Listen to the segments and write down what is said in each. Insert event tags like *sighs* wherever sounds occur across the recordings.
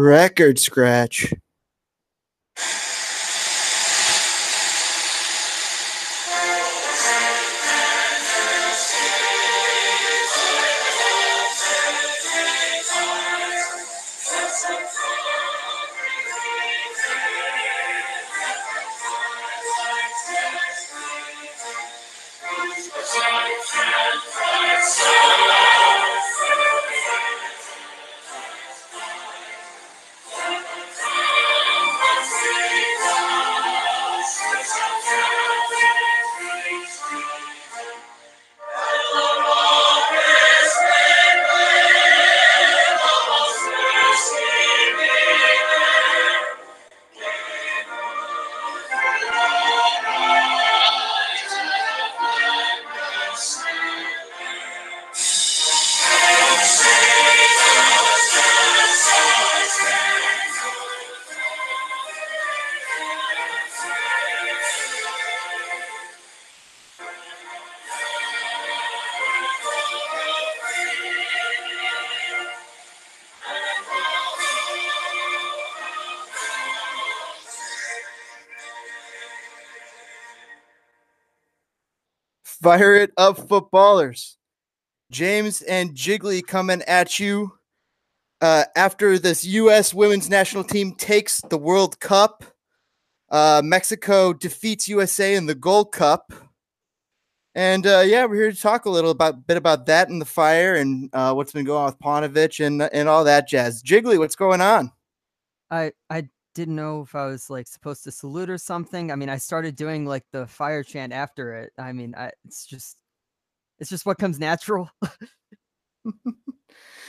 Record scratch. It up, footballers. James and Jiggly coming at you uh, after this U.S. women's national team takes the World Cup. Uh, Mexico defeats USA in the Gold Cup. And uh, yeah, we're here to talk a little about bit about that and the fire and uh, what's been going on with Paunovic and and all that jazz. Jiggly, what's going on? I I didn't know if I was like supposed to salute or something. I mean, I started doing like the fire chant after it. I mean, I, it's just it's just what comes natural. *laughs*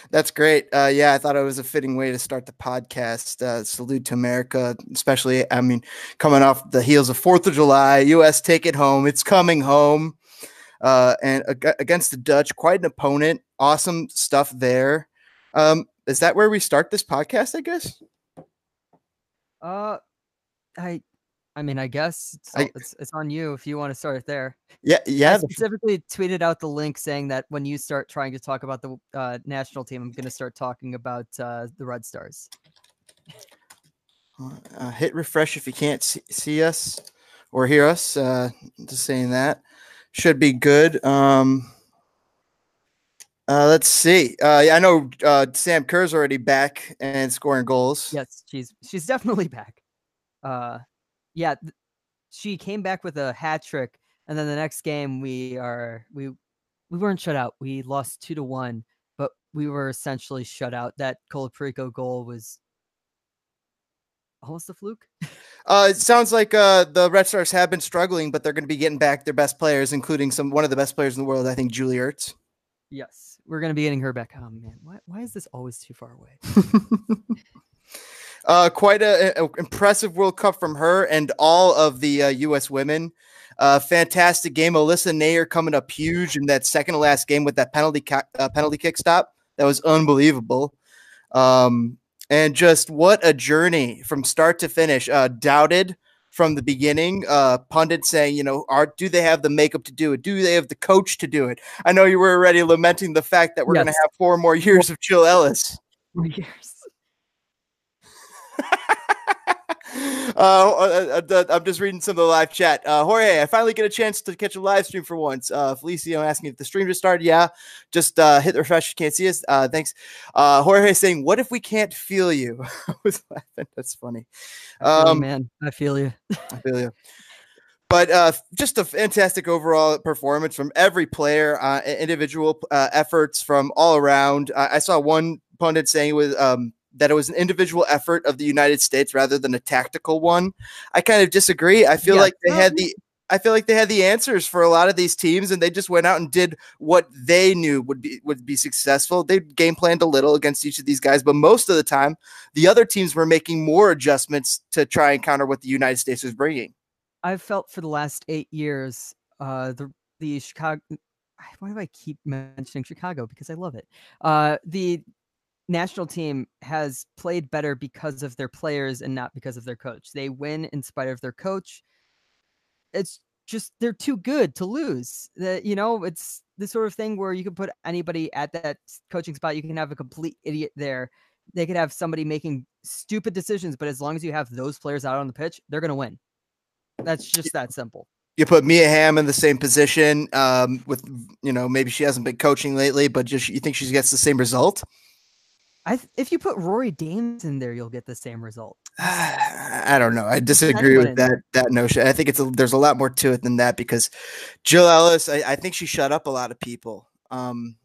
That's great. Uh, yeah, I thought it was a fitting way to start the podcast. Uh, salute to America, especially. I mean, coming off the heels of Fourth of July, U.S. take it home. It's coming home, uh, and ag- against the Dutch, quite an opponent. Awesome stuff there. Um, is that where we start this podcast? I guess. Uh, I, I mean, I guess it's, I- it's, it's on you if you want to start it there. Yeah, yeah. I specifically tweeted out the link saying that when you start trying to talk about the uh, national team, I'm going to start talking about uh, the Red Stars. Uh, hit refresh if you can't see, see us or hear us. Uh, just saying that should be good. Um, uh, let's see. Uh, yeah, I know uh, Sam Kerr's already back and scoring goals. Yes, she's she's definitely back. Uh, yeah, th- she came back with a hat trick, and then the next game we are we we weren't shut out. We lost two to one, but we were essentially shut out. That Colaprico goal was almost a fluke. *laughs* Uh, it sounds like uh, the Red Stars have been struggling, but they're going to be getting back their best players, including some one of the best players in the world. I think Julie Ertz. Yes, we're gonna be getting her back. Oh man, why why is this always too far away? *laughs* uh, quite a, a- impressive World Cup from her and all of the uh, U.S. women. Uh, fantastic game. Alyssa Naeher coming up huge in that second to last game with that penalty ca- uh, penalty kick stop. That was unbelievable. Um, and just what a journey from start to finish. Uh, doubted from the beginning. Uh, pundits saying, you know, are do they have the makeup to do it? Do they have the coach to do it? I know you were already lamenting the fact that we're going to have four more years of Jill Ellis. Years. Uh, uh, uh, I'm just reading some of the live chat. Uh, Jorge, I finally get a chance to catch a live stream for once. Uh, Felicio asking if the stream just started. Yeah, just uh, hit the refresh. You can't see us. Uh, thanks. Uh, Jorge saying, "What if we can't feel you?" *laughs* I was laughing. That's funny. Um, man, I feel you. I feel you. But uh, just a fantastic overall performance from every player, uh, individual uh, efforts from all around. I, I saw one pundit saying it was um, that it was an individual effort of the United States rather than a tactical one. I kind of disagree. I feel Yeah. like they had the I feel like they had the answers for a lot of these teams, and they just went out and did what they knew would be would be successful. They game planned a little against each of these guys, but most of the time, the other teams were making more adjustments to try and counter what the United States was bringing. I've felt for the last eight years, uh, the the Chicago. Why do I keep mentioning Chicago? Because I love it. Uh, the national team has played better because of their players and not because of their coach. They win in spite of their coach. It's just they're too good to lose. That you know, it's the sort of thing where you can put anybody at that coaching spot. You can have a complete idiot there. they could have somebody making stupid decisions, but as long as you have those players out on the pitch, they're going to win. That's just that simple. You put Mia Hamm in the same position um, with, you know, maybe she hasn't been coaching lately, but just you think she gets the same result? I th- if you put Rory Dames in there, you'll get the same result. *sighs* I don't know. I disagree with that that notion. I think it's a, there's a lot more to it than that because Jill Ellis, I, I think she shut up a lot of people. Um,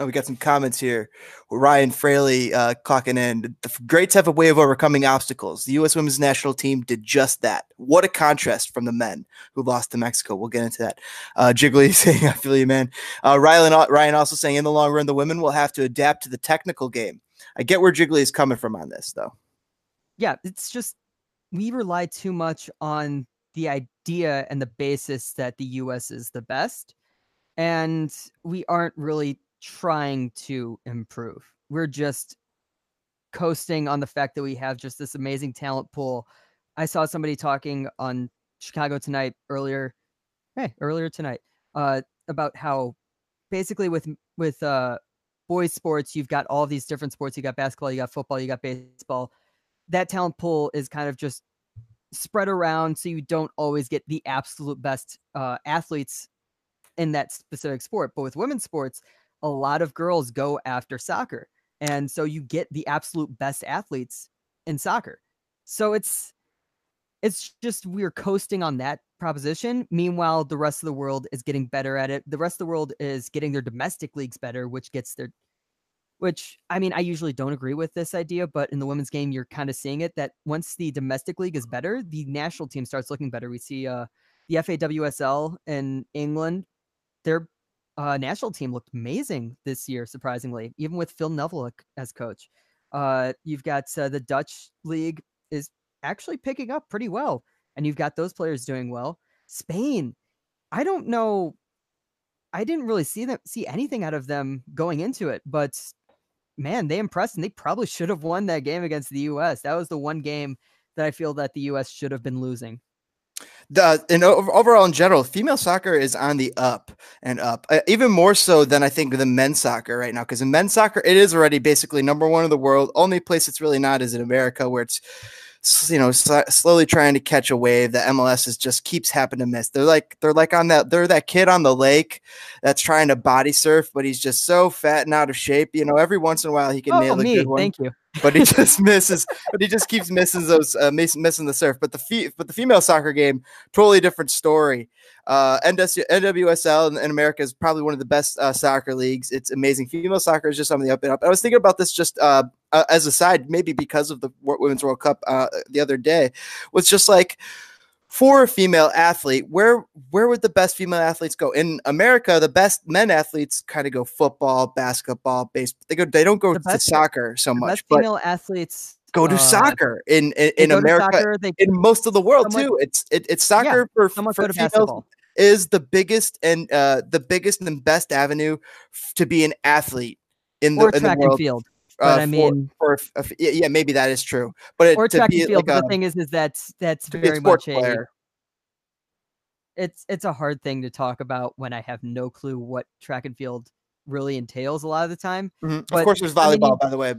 Oh, we got some comments here. Ryan Fraley uh, clocking in. The greats have a way of overcoming obstacles. The U.S. women's national team did just that. What a contrast from the men who lost to Mexico. We'll get into that. Uh, Jiggly *laughs* saying, I feel you, man. Uh, Ryan, Ryan also saying, in the long run, the women will have to adapt to the technical game. I get where Jiggly is coming from on this, though. Yeah, it's just we rely too much on the idea and the basis that the U.S. is the best. And we aren't really trying to improve. We're just coasting on the fact that we have just this amazing talent pool. I saw somebody talking on Chicago tonight earlier, hey, earlier tonight, uh, about how basically with with uh boys sports, you've got all these different sports. You got basketball, you got football, you got baseball. That talent pool is kind of just spread around, so you don't always get the absolute best uh, athletes in that specific sport. But with women's sports, a lot of girls go after soccer. And so you get the absolute best athletes in soccer. So it's it's just we're coasting on that proposition. Meanwhile, the rest of the world is getting better at it. The rest of the world is getting their domestic leagues better, which gets their which I mean, I usually don't agree with this idea, but in the women's game, you're kind of seeing it that once the domestic league is better, the national team starts looking better. We see uh the FAWSL in England, they're uh, national team looked amazing this year, surprisingly, even with Phil Neville as coach. Uh, you've got uh, the Dutch league is actually picking up pretty well, and you've got those players doing well. Spain, I don't know. I didn't really see them see anything out of them going into it, but man, they impressed, and they probably should have won that game against the U.S. That was the one game that I feel that the U.S. should have been losing the and overall in general, female soccer is on the up and up, uh, even more so than I think the men's soccer right now. Because in men's soccer, it is already basically number one in the world. Only place it's really not is in America, where it's you know slowly trying to catch a wave that MLS is just keeps happening to miss. They're like they're like on that they're that kid on the lake that's trying to body surf, but he's just so fat and out of shape. You know, every once in a while he can oh, nail a me. good one. Thank you but he *laughs* just misses. But he just keeps missing those, uh, missing the surf. But the fe- but the female soccer game, totally different story. Uh, NWSL in, in America is probably one of the best uh, soccer leagues. It's amazing. Female soccer is just on the up and up. I was thinking about this just uh, uh as a side, maybe because of the Women's World Cup uh, the other day, was just like for a female athlete, where where would the best female athletes go? In America, the best men athletes kind of go football, basketball, baseball. They go they don't go the to soccer so much. Best female athletes go to uh, soccer in in, in America. Soccer, they, in most of the world somewhat, too. It's it, it's soccer yeah, for, for females is the biggest and uh, the biggest and best avenue to be an athlete in the, or in track the world. and field. But uh, I mean, for, for, yeah, maybe that is true. But it, or track and field. Like the thing is, is that's that's very much player. a. It's it's a hard thing to talk about when I have no clue what track and field really entails a lot of the time. Mm-hmm. But, of course, there's volleyball, I mean, by the way.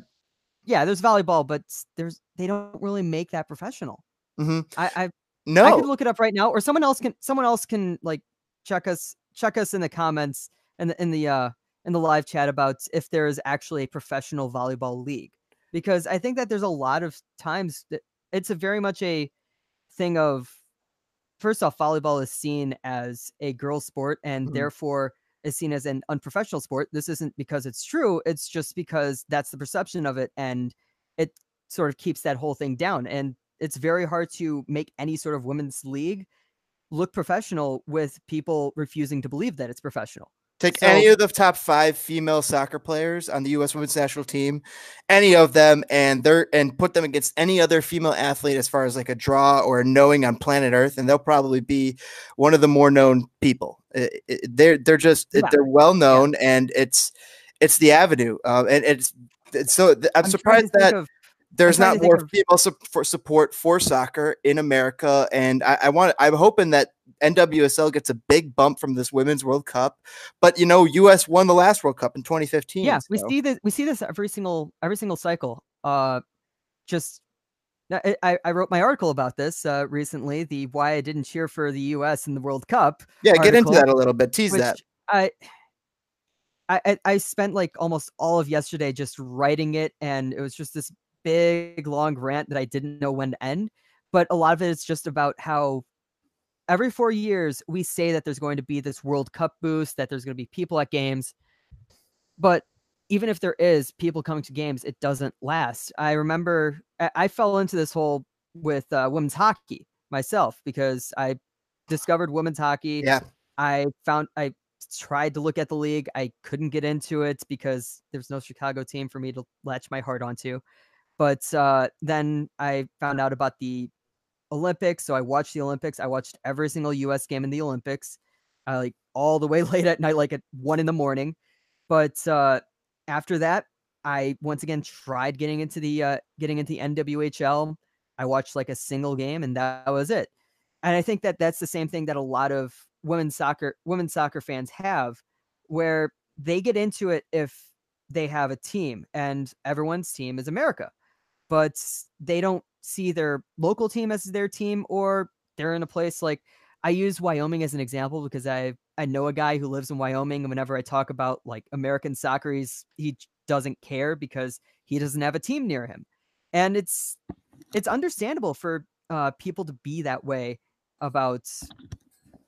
Yeah, there's volleyball, but there's they don't really make that professional. Mm-hmm. I, I no, I could look it up right now, or someone else can someone else can like check us check us in the comments and in, in the uh in the live chat about if there is actually a professional volleyball league because I think that there's a lot of times that it's a very much a thing of first off volleyball is seen as a girl sport and mm-hmm. therefore is seen as an unprofessional sport. This isn't because it's true, it's just because that's the perception of it and it sort of keeps that whole thing down and it's very hard to make any sort of women's league look professional with people refusing to believe that it's professional. Take so, any of the top five female soccer players on the U.S. Women's National Team, any of them, and they're and put them against any other female athlete as far as like a draw or a knowing on planet Earth, and they'll probably be one of the more known people. It, it, they're they're just they're well known, yeah. and it's it's the avenue, uh, and it's, it's so I'm, I'm surprised that. Of- there's not more of- female su- for support for soccer in America, and I, I want. I'm hoping that NWSL gets a big bump from this Women's World Cup. But you know, US won the last World Cup in 2015. yeah we see this we see this every single every single cycle uh just I- I, wrote my article about this uh, recently the why i didn't cheer for the us in the world cup Yeah, get into that a little bit. Tease that. I I- I spent like almost all of yesterday just writing it and it was just this big long rant that i didn't know when to end but a lot of it is just about how every four years we say that there's going to be this world cup boost that there's going to be people at games but even if there is people coming to games it doesn't last. I remember i, fell into this hole with uh, women's hockey myself because i discovered women's hockey. Yeah. i found i tried to look at the league. I couldn't get into it because there's no chicago team for me to latch my heart onto but uh, then i found out about the olympics so i watched the olympics i watched every single us game in the olympics uh, like all the way *laughs* late at night like at one in the morning but uh, after that, I once again tried getting into the uh, getting into the NWHL. I watched like a single game, and that was it. And I think that that's the same thing that a lot of women's soccer women's soccer fans have, where they get into it if they have a team, and everyone's team is America, but they don't see their local team as their team, or they're in a place like I use Wyoming as an example because I I know a guy who lives in Wyoming, and whenever I talk about like American soccer, he's he doesn't care because he doesn't have a team near him, and it's it's understandable for uh, people to be that way about.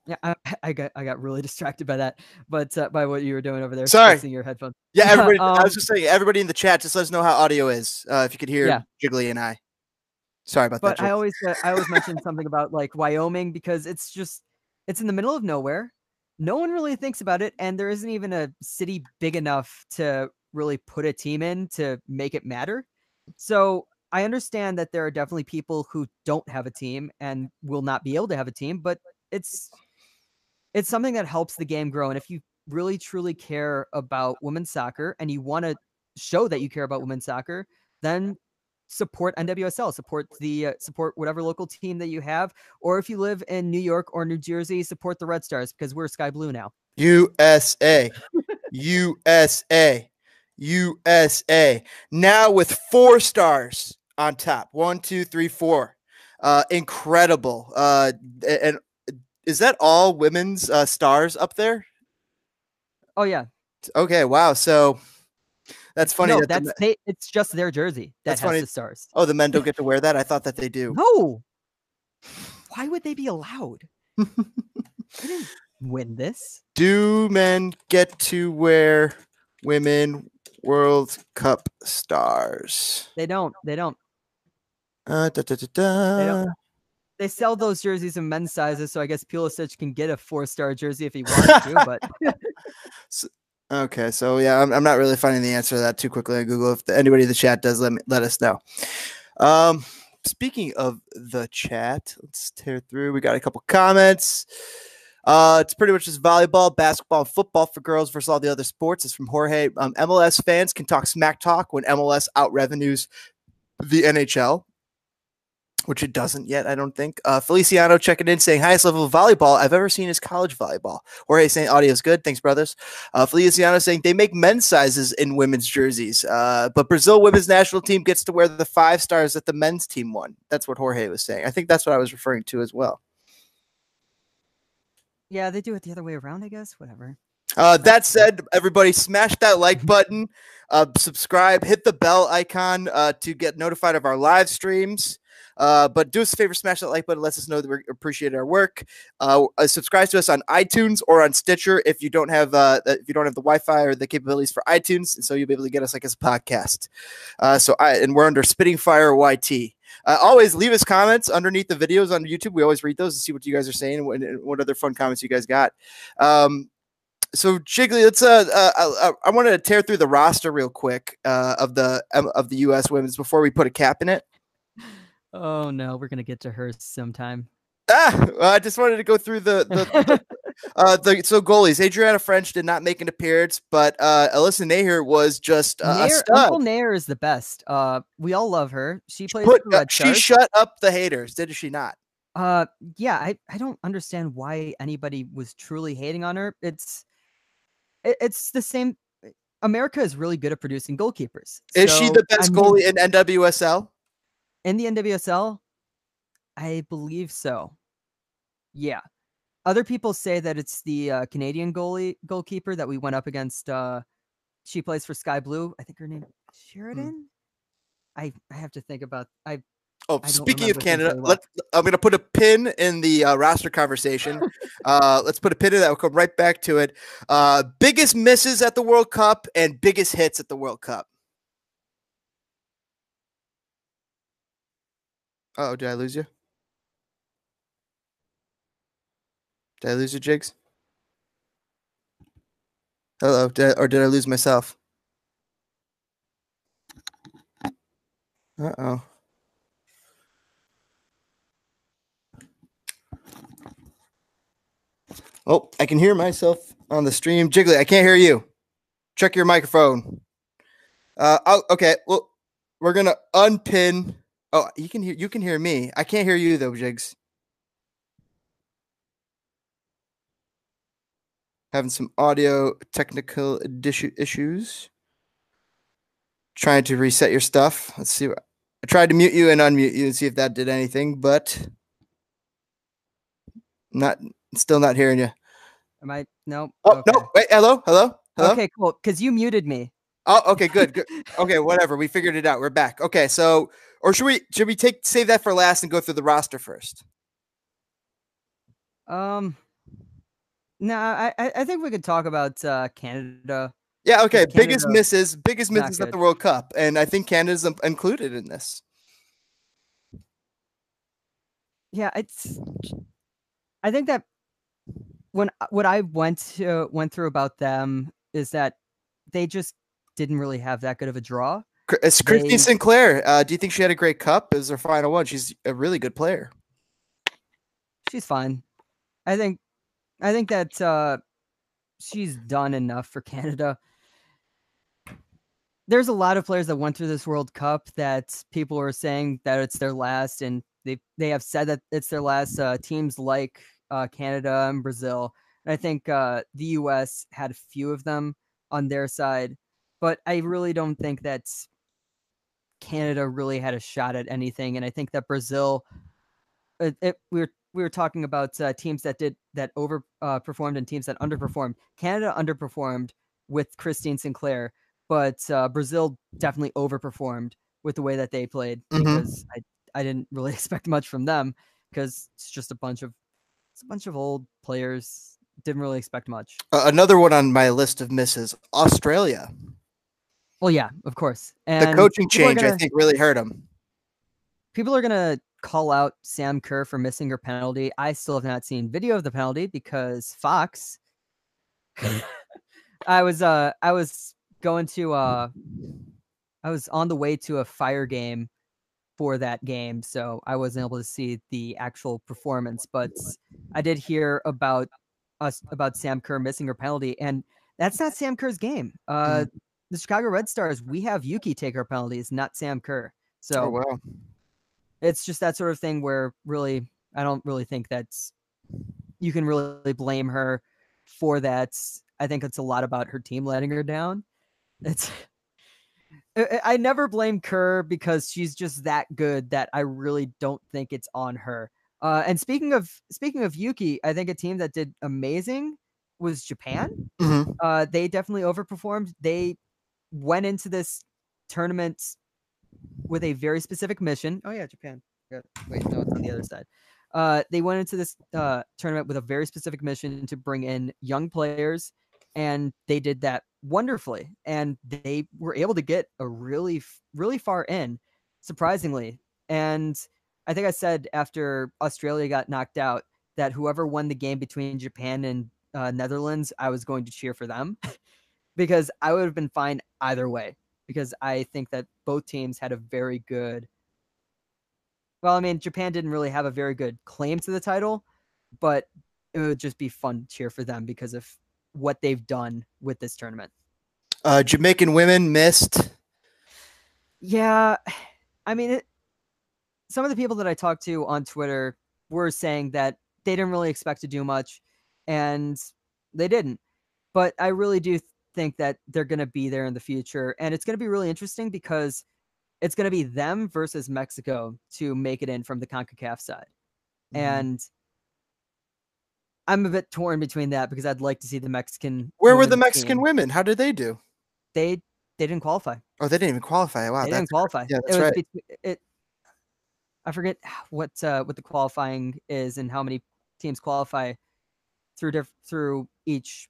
Yeah, I, *laughs* I got I got really *laughs* distracted by that, but uh, by what you were doing over there, Sorry. your headphones. Yeah, *laughs* everybody. I Um, was just saying, everybody in the chat, just let us know how audio is. Uh, if you could hear Yeah. Jiggly and I. Sorry about but that. But I always uh, I always mention something about like Wyoming because it's just it's in the middle of nowhere. No one really thinks about it, and there isn't even a city big enough to really put a team in to make it matter. So I understand that there are definitely people who don't have a team and will not be able to have a team, but it's it's something that helps the game grow. And if you really truly care about women's soccer and you want to show that you care about women's soccer, then support NWSL, support the uh, support whatever local team that you have, or if you live in New York or New Jersey, support the Red Stars because we're Sky Blue now. USA, USA, USA. Now with four stars on top. One, two, three, four. Uh, incredible. Uh, and is that all women's uh, stars up there? Oh yeah, Okay, wow. So that's funny. no, that that's me- they, it's just their jersey that That's has funny. the stars. oh, the men don't get to wear that. I *laughs* thought that they do. No, why would they be allowed? *laughs* win this. Do men get to wear women World Cup stars? They don't. They don't. Uh, da, da, da, da. don't. They sell those jerseys in men's sizes, so I guess Pulisic can get a four-star jersey if he *laughs* wants to. But Okay, so yeah, I'm, I'm not really finding the answer to that too quickly on Google. If anybody in the chat does, let me let us know. Um, speaking of the chat, let's tear through. We got a couple comments. Uh, it's pretty much just volleyball, basketball, and football for girls versus all the other sports. It's from Jorge. Um, MLS fans can talk smack talk when MLS out revenues the NHL, which it doesn't yet, I don't think. Uh, Feliciano checking in saying highest level of volleyball I've ever seen is college volleyball. Jorge saying audio is good. Thanks, brothers. Uh, Feliciano saying they make men's sizes in women's jerseys, uh, but Brazil women's national team gets to wear the five stars that the men's team won. That's what Jorge was saying. I think that's what I was referring to as well. yeah, they do it the other way around, I guess. Whatever. Uh, that said, everybody smash that like button, uh, subscribe, hit the bell icon uh, to get notified of our live streams. Uh, but do us a favor, smash that like button. Lets us know that we appreciate our work. Uh, uh, subscribe to us on iTunes or on Stitcher if you don't have uh, if you don't have the Wi-Fi or the capabilities for iTunes, and so you'll be able to get us like as a podcast. Uh, so I and we're under Spitting Fire YT. Uh, always leave us comments underneath the videos on YouTube. We always read those and see what you guys are saying and what, what other fun comments you guys got. Um, so Jiggly, let's uh, uh, uh I wanted to tear through the roster real quick of the um, of the U.S. women's before we put a cap in it. Oh no, we're gonna get to her sometime. Ah, I just wanted to go through the the, *laughs* uh, the so goalies. Adrianna Franch did not make an appearance, but uh, Alyssa Naeher was just uh, a Naeher, stud. Uncle Naeher is the best. Uh, we all love her. She plays Put- the uh, she Stars. shut up the haters, did she not? Uh, yeah, I, I don't understand why anybody was truly hating on her. It's it, it's the same. America is really good at producing goalkeepers. Is she the best I mean, goalie in NWSL? In the NWSL? I believe so. Yeah. Other people say that it's the uh, Canadian goalie goalkeeper that we went up against. Uh, she plays for Sky Blue. I think her name Sheridan. I I have to think about. I Oh, speaking of Canada, let, I'm going to put a pin in the uh, roster conversation. *laughs* uh, let's put a pin in that. We'll come right back to it. Uh, biggest misses at the World Cup and biggest hits at the World Cup. Oh, did I lose you? Did I lose you, Jigs? Hello, did I, or did I lose myself? Uh oh. Oh, I can hear myself on the stream. Jiggly, I can't hear you. Check your microphone. Uh, oh, okay. Well, we're gonna unpin. Oh, you can hear. You can hear me. I can't hear you though, Jigs. Having some audio technical issues. Trying to reset your stuff. Let's see. What, I tried to mute you and unmute you and see if that did anything, but not. Still not hearing you. am I no. Oh okay. no! Wait, hello, hello, hello. Okay, cool. Because you muted me. Oh, okay, good, good. *laughs* Okay, whatever. We figured it out. We're back. Okay, so or should we should we take save that for last and go through the roster first? Um, no, I I think we could talk about uh, Canada. Yeah. Okay. biggest misses, biggest misses at the. World Cup, and I think Canada's in- included in this. Yeah, it's. I think that when what I went to went through about them is that they just didn't really have that good of a draw. Cr- It's Christine They- Sinclair. Uh, do you think she had a great cup? Is her final one? She's a really good player. She's fine. I think I think that uh she's done enough for *laughs* Canada. There's a lot of players that went through this World Cup that people are saying that it's their last and they they have said that it's their last uh teams like uh Canada and Brazil. And I think uh the US had a few of them on their side, but I really don't think that Canada really had a shot at anything and I think that Brazil it, it, we were we were talking about uh, teams that did that over uh, performed and teams that underperformed. Canada underperformed with Christine Sinclair, but uh, Brazil definitely overperformed with the way that they played Mhm. because I I didn't really *laughs* expect much from them because it's just a bunch of it's a bunch of old players. Didn't really expect much. Uh, another one on my list of misses: Australia. Well, yeah, of course. The coaching change, I gonna- think, really hurt them. people are gonna call out Sam Kerr for missing her penalty. I still have not seen video of the penalty because Fox. *laughs* I was uh I was going to uh I was on the way to a fire game for that game, so I wasn't able to see the actual performance, but I did hear about us about Sam Kerr missing her penalty, and that's not Sam Kerr's game. Uh the Chicago Red Stars, we have Yuki take our penalties, not Sam Kerr. So oh wow. it's just that sort of thing where really I don't really think that's you can really blame her for that. I think it's a lot about her team letting her down. It's *laughs* I, never blame Kerr because she's just that good that I really don't think it's on her. Uh, and speaking of speaking of Yuki, I think a team that did amazing was Japan. Mhm. Uh, they definitely overperformed. They went into this tournament with a very specific mission. Oh yeah, Japan. Wait, no, it's on the other side. Uh, they went into this uh, tournament with a very specific mission to bring in young players, and they did that wonderfully. And they were able to get a really, really far in, surprisingly. And I think I said after Australia got knocked out that whoever won the game between Japan and uh, Netherlands, I was going to cheer for them *laughs* because I would have been fine either way. Because I think that both teams had a very good. Well, I mean, Japan didn't really have a very good claim to the title, but it would just be fun to cheer for them because of what they've done with this tournament. Uh, Jamaican women missed. Yeah, I mean, it, some of the people that I talked to on Twitter were saying that they didn't really expect to do much, and they didn't. But I really do think that they're going to be there in the future, and it's going to be really interesting because it's going to be them versus Mexico to make it in from the CONCACAF side. Mm-hmm. And I'm a bit torn between that because I'd like to see the Mexican. Where were the Mexican team. women? How did they do? They they didn't qualify. Oh, they didn't even qualify. Wow, they didn't qualify. Yeah, that's it right. Between, it, I forget what uh, what the qualifying is and how many teams qualify through diff- through each.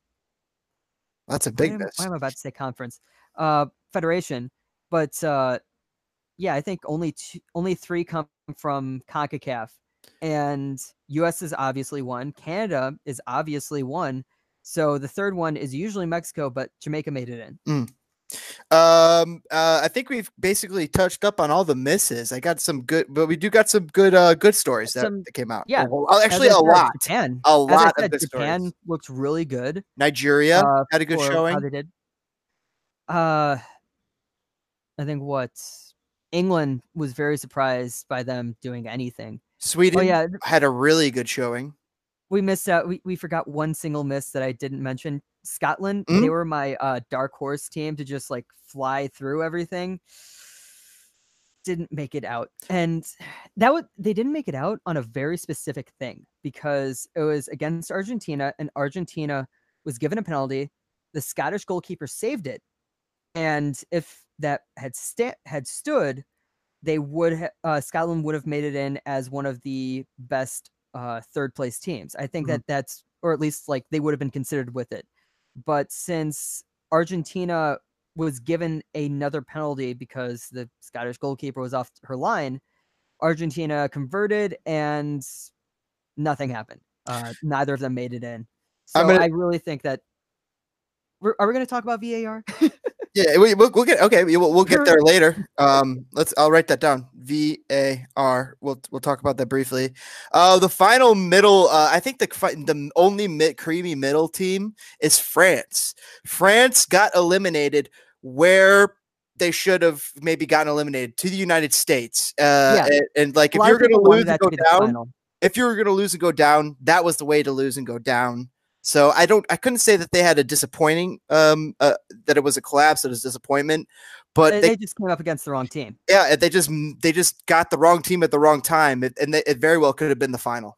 That's a big why. Why am I about to say conference? Uh, federation, but uh, yeah, I think only two, only three come from Concacaf, and U.S. is obviously one. Canada is obviously one. So the third one is usually Mexico, but Jamaica made it in. Mm. Um, uh, I think we've basically touched up on all the misses. I got some good, but we do got some good, uh, good stories that, some, that came out. Yeah, well, actually, a lot. Japan, a lot said, of good Japan stories. looked really good. Nigeria uh, had a good showing. How they did. Uh, I think what England was very surprised by them doing anything. Sweden, oh, yeah. had a really good showing. We missed out. We, we forgot one single miss that I didn't mention. Scotland, Mm-hmm. they were my uh, dark horse team to just like fly through everything. Didn't make it out, and that would they didn't make it out on a very specific thing because it was against Argentina, and Argentina was given a penalty. The Scottish goalkeeper saved it, and if that had sta- had stood, they would ha- uh, Scotland would have made it in as one of the best uh, third place teams. I think Mhm. that that's or at least like they would have been considered with it. But since Argentina was given another penalty because the Scottish goalkeeper was off her line, Argentina converted and nothing happened. Uh, neither of them made it in. So gonna- I really think that. Are we going to talk about VAR? *laughs* Yeah, we, we'll, we'll get okay. we- We'll, we'll get *laughs* there later. Um, let's. I'll write that down. V A R. We'll we'll talk about that briefly. Uh, the final middle. Uh, I think the the only mid, creamy middle team is France. France got eliminated where they should have maybe gotten eliminated to the United States. Uh, Yeah. and, and like if you're to lose and go down, if you were going to lose and go down, that was the way to lose and go down. So I don't, I couldn't say that they had a disappointing, um, uh, that it was a collapse, that it was disappointment, but They, they, they just came up against the wrong team. yeah, they just, they just got the wrong team at the wrong time, it, and they, it very well could have been the final.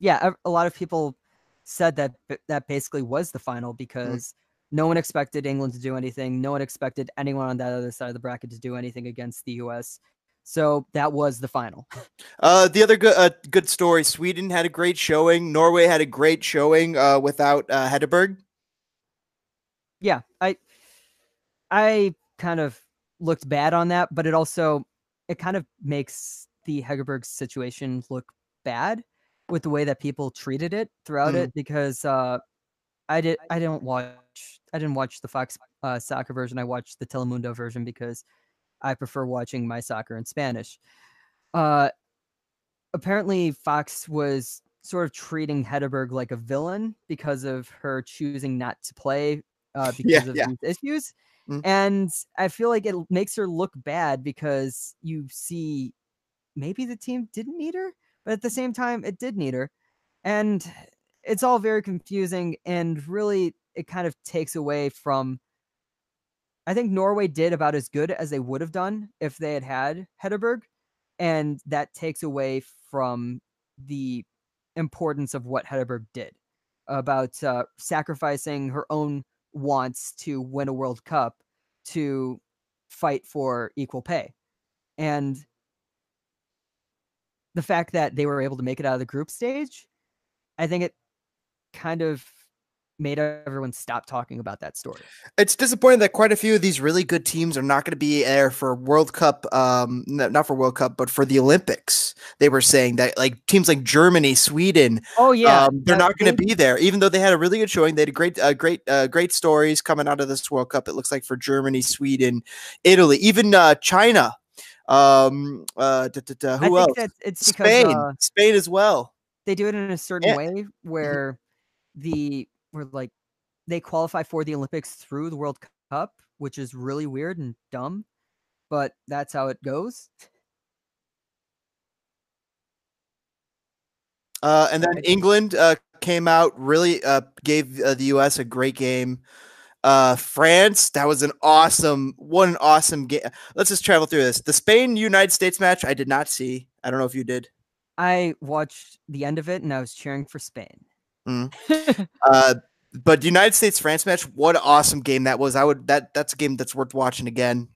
yeah, a, a lot of people said that that basically was the final because no one expected England to do anything. No one expected anyone on that other side of the bracket to do anything against the US. So that was the final. *laughs* Uh, the other good, uh, good story: Sweden had a great showing. Norway had a great showing uh, without uh, Hegerberg. yeah, I I kind of looked bad on that, but it also it kind of makes the Hegerberg situation look bad with the way that people treated it throughout Mhm. it because uh I did I didn't watch I didn't watch the Fox uh, soccer version. I watched the Telemundo version because I prefer watching my soccer in Spanish. Uh apparently Fox was sort of treating Hegerberg like a villain because of her choosing not to play uh, *laughs* because Yeah, of yeah. these issues. Mm. And I feel like it makes her look bad because you see maybe the team didn't need her, but at the same time, it did need her. And it's all very confusing. And really, it kind of takes away from. I think Norway did about as good as they would have done if they had had Hegerberg. And that takes away from the importance of what Hegerberg did about uh, sacrificing her own wants to win a World Cup to fight for equal pay. And the fact that they were able to make it out of the group stage, I think it kind of made everyone stop talking about that story. It's disappointing that quite a few of these really good teams are not going to be there for World Cup. Um, not for World Cup, but for the Olympics. They were saying that like teams like Germany, Sweden, Oh yeah, um, they're not going to be there, even though they had a really good showing. They had great, uh, great, uh, great stories coming out of this World Cup. It looks like for Germany, Sweden, Italy, even uh, China. Um, uh, da, da, da, who else? it's because Spain, uh, Spain as well. they do it in a certain Yeah. way *laughs* where the where like they qualify for the Olympics through the World Cup, which is really weird and dumb, but that's how it goes. Uh, and then England uh, came out, really uh, gave uh, the U.S. a great game. Uh, France, that was an awesome, what an awesome game. Let's just travel through this. The Spain United States match, I did not see. I don't know if you did. I watched the end of it and I was cheering for Spain. Mm. *laughs* Uh, but United States France match, what an awesome game that was. I would that that's a game that's worth watching again.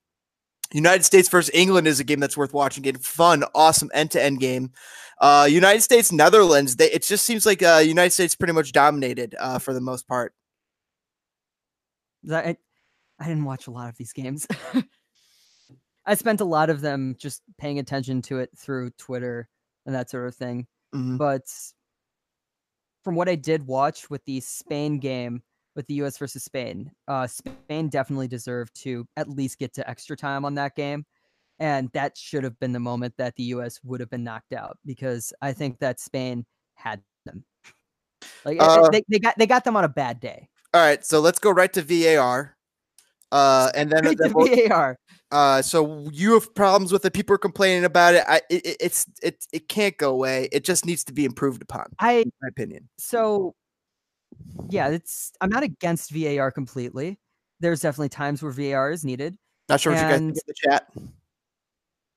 United States versus England is a game that's worth watching. Again, fun, awesome end to end game. Uh, United States Netherlands, they, it just seems like uh, United States pretty much dominated uh, for the most part. I, I didn't watch a lot of these games. *laughs* I spent a lot of them just paying attention to it through Twitter and that sort of thing. Mhm. But from what I did watch with the Spain game with the US versus Spain, uh, Spain definitely deserved to at least get to extra time on that game. And that should have been the moment that the US would have been knocked out because I think that Spain had them. Like Uh, they, they got they got them on a bad day. All right, so let's go right to VAR. Uh, and then, to VAR. uh, so you have problems with it. People are complaining about it. I, it, it- it's it it can't go away. It just needs to be improved upon, I in my opinion. so yeah, it's I'm not against VAR completely. There's definitely times where VAR is needed. Not sure what you guys think And- in the chat.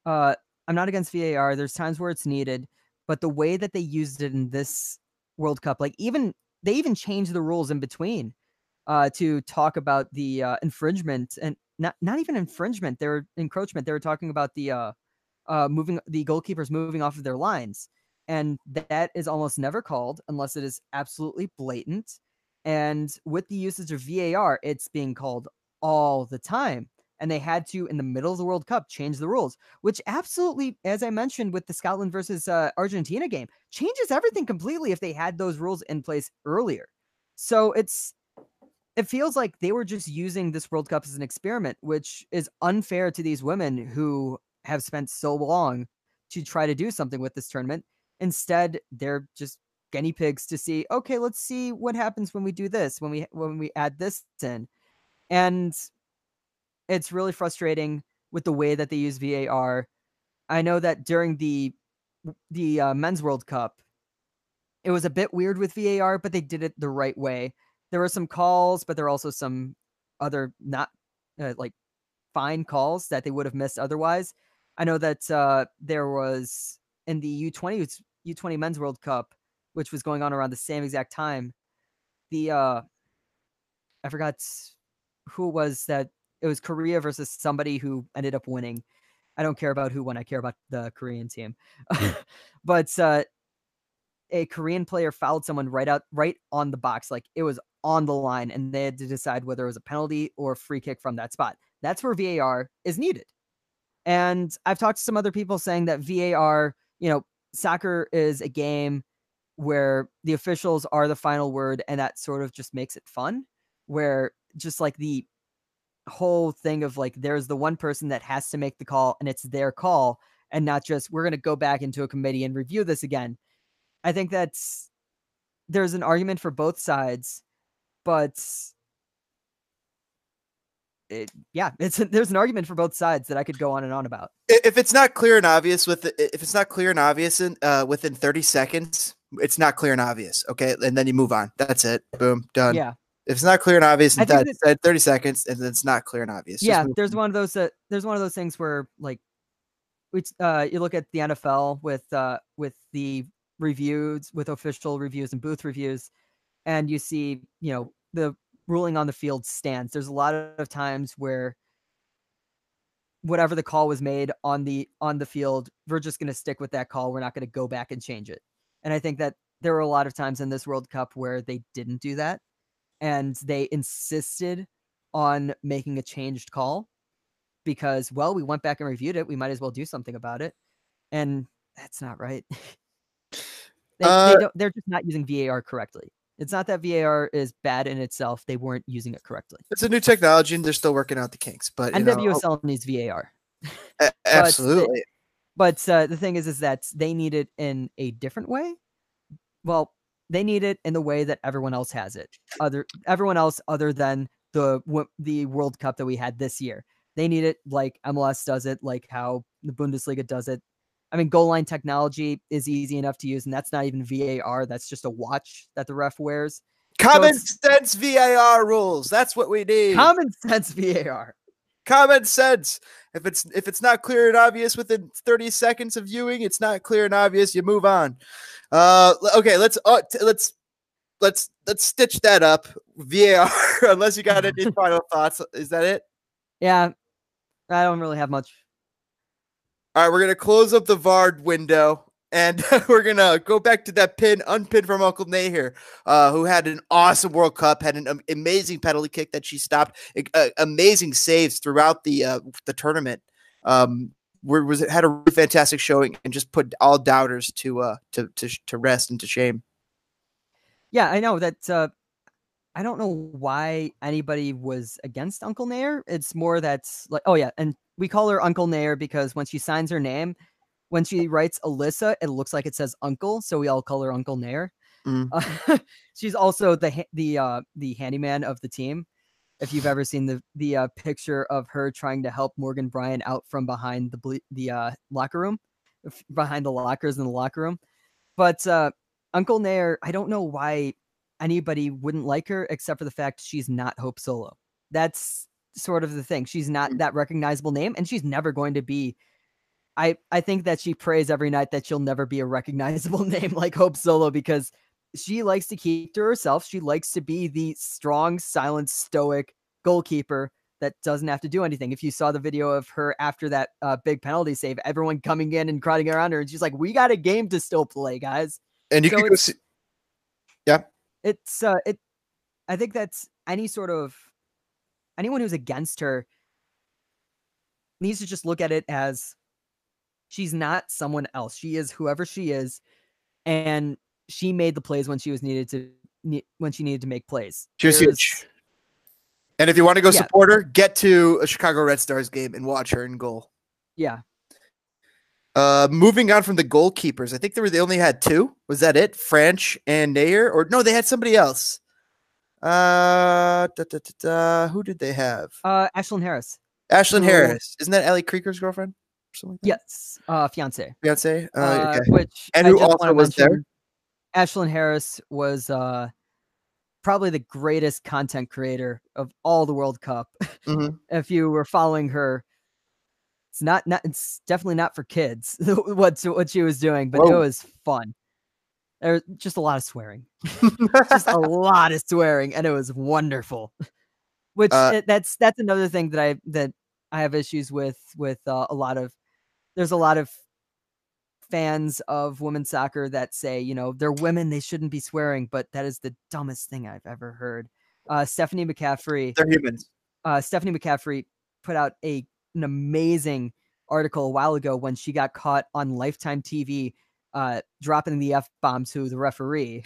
Uh, I'm not against VAR. There's times where it's needed, but the way that they used it in this World Cup, like even they even changed the rules in between uh, to talk about the uh, infringement and not not even infringement. They were encroachment. They were talking about the uh, uh, moving the goalkeepers moving off of their lines, and that is almost never called unless it is absolutely blatant. And with the usage of VAR, it's being called all the time. And they had to, in the middle of the World Cup, change the rules, which absolutely, as I mentioned with the Scotland versus uh, Argentina game, changes everything completely if they had those rules in place earlier. So it's, it feels like they were just using this World Cup as an experiment, which is unfair to these women who have spent so long to try to do something with this tournament. Instead, they're just guinea pigs to see, okay, let's see what happens when we do this, when we when we add this in. And it's really frustrating with the way that they use VAR. I know that during the the uh, men's World Cup, it was a bit weird with VAR, but they did it the right way. There were some calls, but there were also some other not uh, like fine calls that they would have missed otherwise. I know that uh, there was in the U20 U20 Men's World Cup, which was going on around the same exact time. The uh, I forgot who it was that it was Korea versus somebody who ended up winning. I don't care about who won. I care about the Korean team. *laughs* but uh, a Korean player fouled someone right out right on the box, like it was on the line, and they had to decide whether it was a penalty or a free kick from that spot. That's where VAR is needed. And I've talked to some other people saying that VAR, you know, soccer is a game where the officials are the final word, and that sort of just makes it fun. Where just like the whole thing of like there's the one person that has to make the call and it's their call and not just we're going to go back into a committee and review this again. I think that's there's an argument for both sides, but it, yeah, *laughs* it's there's an argument for both sides that I could go on and on about. If it's not clear and obvious with if it's not clear and obvious in, uh, within 30 seconds, it's not clear and obvious. Okay, and then you move on. That's it. Boom, done. Yeah, If it's not clear and obvious think that, that 30 seconds, and it's not clear and obvious. yeah. There's on. one of those that there's one of those things where like, which uh, you look at the NFL with uh with the reviews with official reviews and booth reviews, and you see you know the ruling on the field stands. There's a lot of times where whatever the call was made on the on the field, we're just going to stick with that call. We're not going to go back and change it. And I think that there were a lot of times in this World Cup where they didn't do that and they insisted on making a changed call because well, we went back and reviewed it, we might as well do something about it. And that's not right. *laughs* they, Uh, they they're just not using VAR correctly. It's not that VAR is bad in itself; they weren't using it correctly. It's a new technology, and they're still working out the kinks. But you know, NWSL needs VAR. a- *laughs* absolutely. But uh, the thing is, is that they need it in a different way. well, they need it in the way that everyone else has it. Other everyone else other than the the World Cup that we had this year. They need it like MLS does it, like how the Bundesliga does it. I mean, goal line technology is easy enough to use, and that's not even VAR. That's just a watch that the ref wears. Common so sense VAR rules. That's what we need. Common *laughs* sense VAR. Common sense. If it's if it's not clear and obvious within 30 seconds of viewing, it's not clear and obvious. You move on. Uh, okay, let's uh, t- let's let's let's stitch that up. VAR. *laughs* Unless you got any *laughs* final thoughts, is that it? Yeah, I don't really have much. All right, we're gonna close up the Vard window and *laughs* we're gonna go back to that pin, unpin from Uncle Naeher, uh, who had an awesome World Cup, had an amazing penalty kick that she stopped, uh, amazing saves throughout the uh, the tournament. Um, was had a really fantastic showing and just put all doubters to uh to to to rest and to shame. Yeah, I know that. Uh, I don't know why anybody was against Uncle Naeher. It's more that's like, oh yeah, and we call her Uncle Naeher because when she signs her name, when she writes Alyssa, it looks like it says Uncle, so we all call her Uncle Naeher. Mm. *laughs* Uh, she's also the the uh, the handyman of the team. If you've ever seen the the uh, picture of her trying to help Morgan Brian out from behind the ble- the uh, locker room, behind the lockers in the locker room, but uh, Uncle Naeher, I don't know why anybody wouldn't like her except for the fact she's not Hope Solo. That's sort of the thing. She's not mm. that recognizable name, and she's never going to be I I think that she prays every night that she'll never be a recognizable *laughs* name like Hope Solo because she likes to keep to herself. She likes to be the strong, silent, stoic goalkeeper that doesn't have to do anything. If you saw the video of her after that uh, big penalty save, everyone coming in and crowding around her, and she's like, "We got a game to still play, guys." And you so can go see. Yeah, it's uh, it. I think that's any sort of anyone who's against her needs to just look at it as She's not someone else. She is whoever she is, and she made the plays when she was needed to when she needed to make plays. She was huge. And if you want to go yeah. support her, get to a Chicago Red Stars game and watch her in goal. Yeah. Uh, moving on from the goalkeepers, I think they were they only had two. Was that it? Franch and Naeher, or no? They had somebody else. Uh, da, da, da, who did they have? Uh, Ashlyn Harris. Ashlyn Harris, isn't that Ellie Krieger's girlfriend? like yes, uh, fiance. Fiance. Uh, uh, okay. Which and who also was there? Ashlyn Harris was uh, probably the greatest content creator of all the World Cup. Mm-hmm. *laughs* if you were following her, it's not not it's definitely not for kids. *laughs* what what she was doing, but Whoa. it was fun. There was just a lot of swearing, *laughs* just a lot of swearing, and it was wonderful. Which uh, that's that's another thing that I that I have issues with with uh, a lot of there's a lot of fans of women's soccer that say, you know, they're women, they shouldn't be swearing, but that is the dumbest thing I've ever heard. Uh, Stephanie McCaffrey, they're humans. Uh, Stephanie McCaffrey put out a an amazing article a while ago when she got caught on Lifetime TV uh, dropping the f bomb to the referee,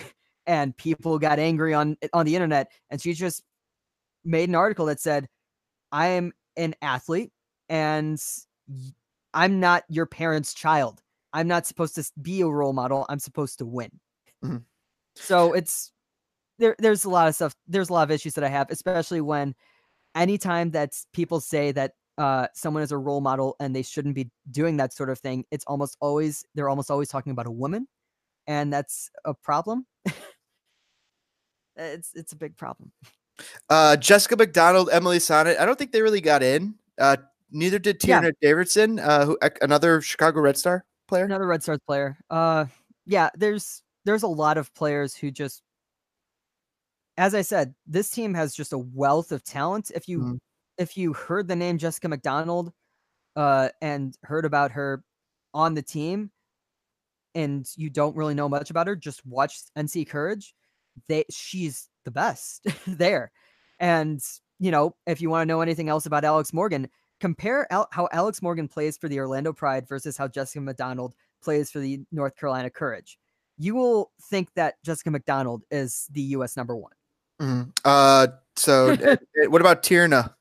and people got angry on on the internet, and she just made an article that said, "I am an athlete, and I'm not your parents' child. I'm not supposed to be a role model. I'm supposed to win. Mm-hmm. So it's there. There's a lot of stuff. There's a lot of issues that I have, especially when anytime that people say that uh, someone is a role model and they shouldn't be doing that sort of thing, it's almost always they're almost always talking about a woman, and that's a problem. *laughs* it's it's a big problem. Uh, Jessica McDonald, Emily Sonnett. I don't think they really got in. Uh, Neither did Tierna yeah. Davidson, uh, who another Chicago Red Star player. Another Red Stars player. Uh, yeah, there's there's a lot of players who just, as I said, this team has just a wealth of talent. If you mm-hmm. If you heard the name Jessica McDonald, uh, and heard about her on the team, and you don't really know much about her, just watch NC Courage. They she's the best *laughs* there, and you know if you want to know anything else about Alex Morgan, compare Al- how Alex Morgan plays for the Orlando Pride versus how Jessica McDonald plays for the North Carolina Courage. You will think that Jessica McDonald is the U.S. number one. Mm-hmm. Uh, so *laughs* eh, eh, what about Tierna?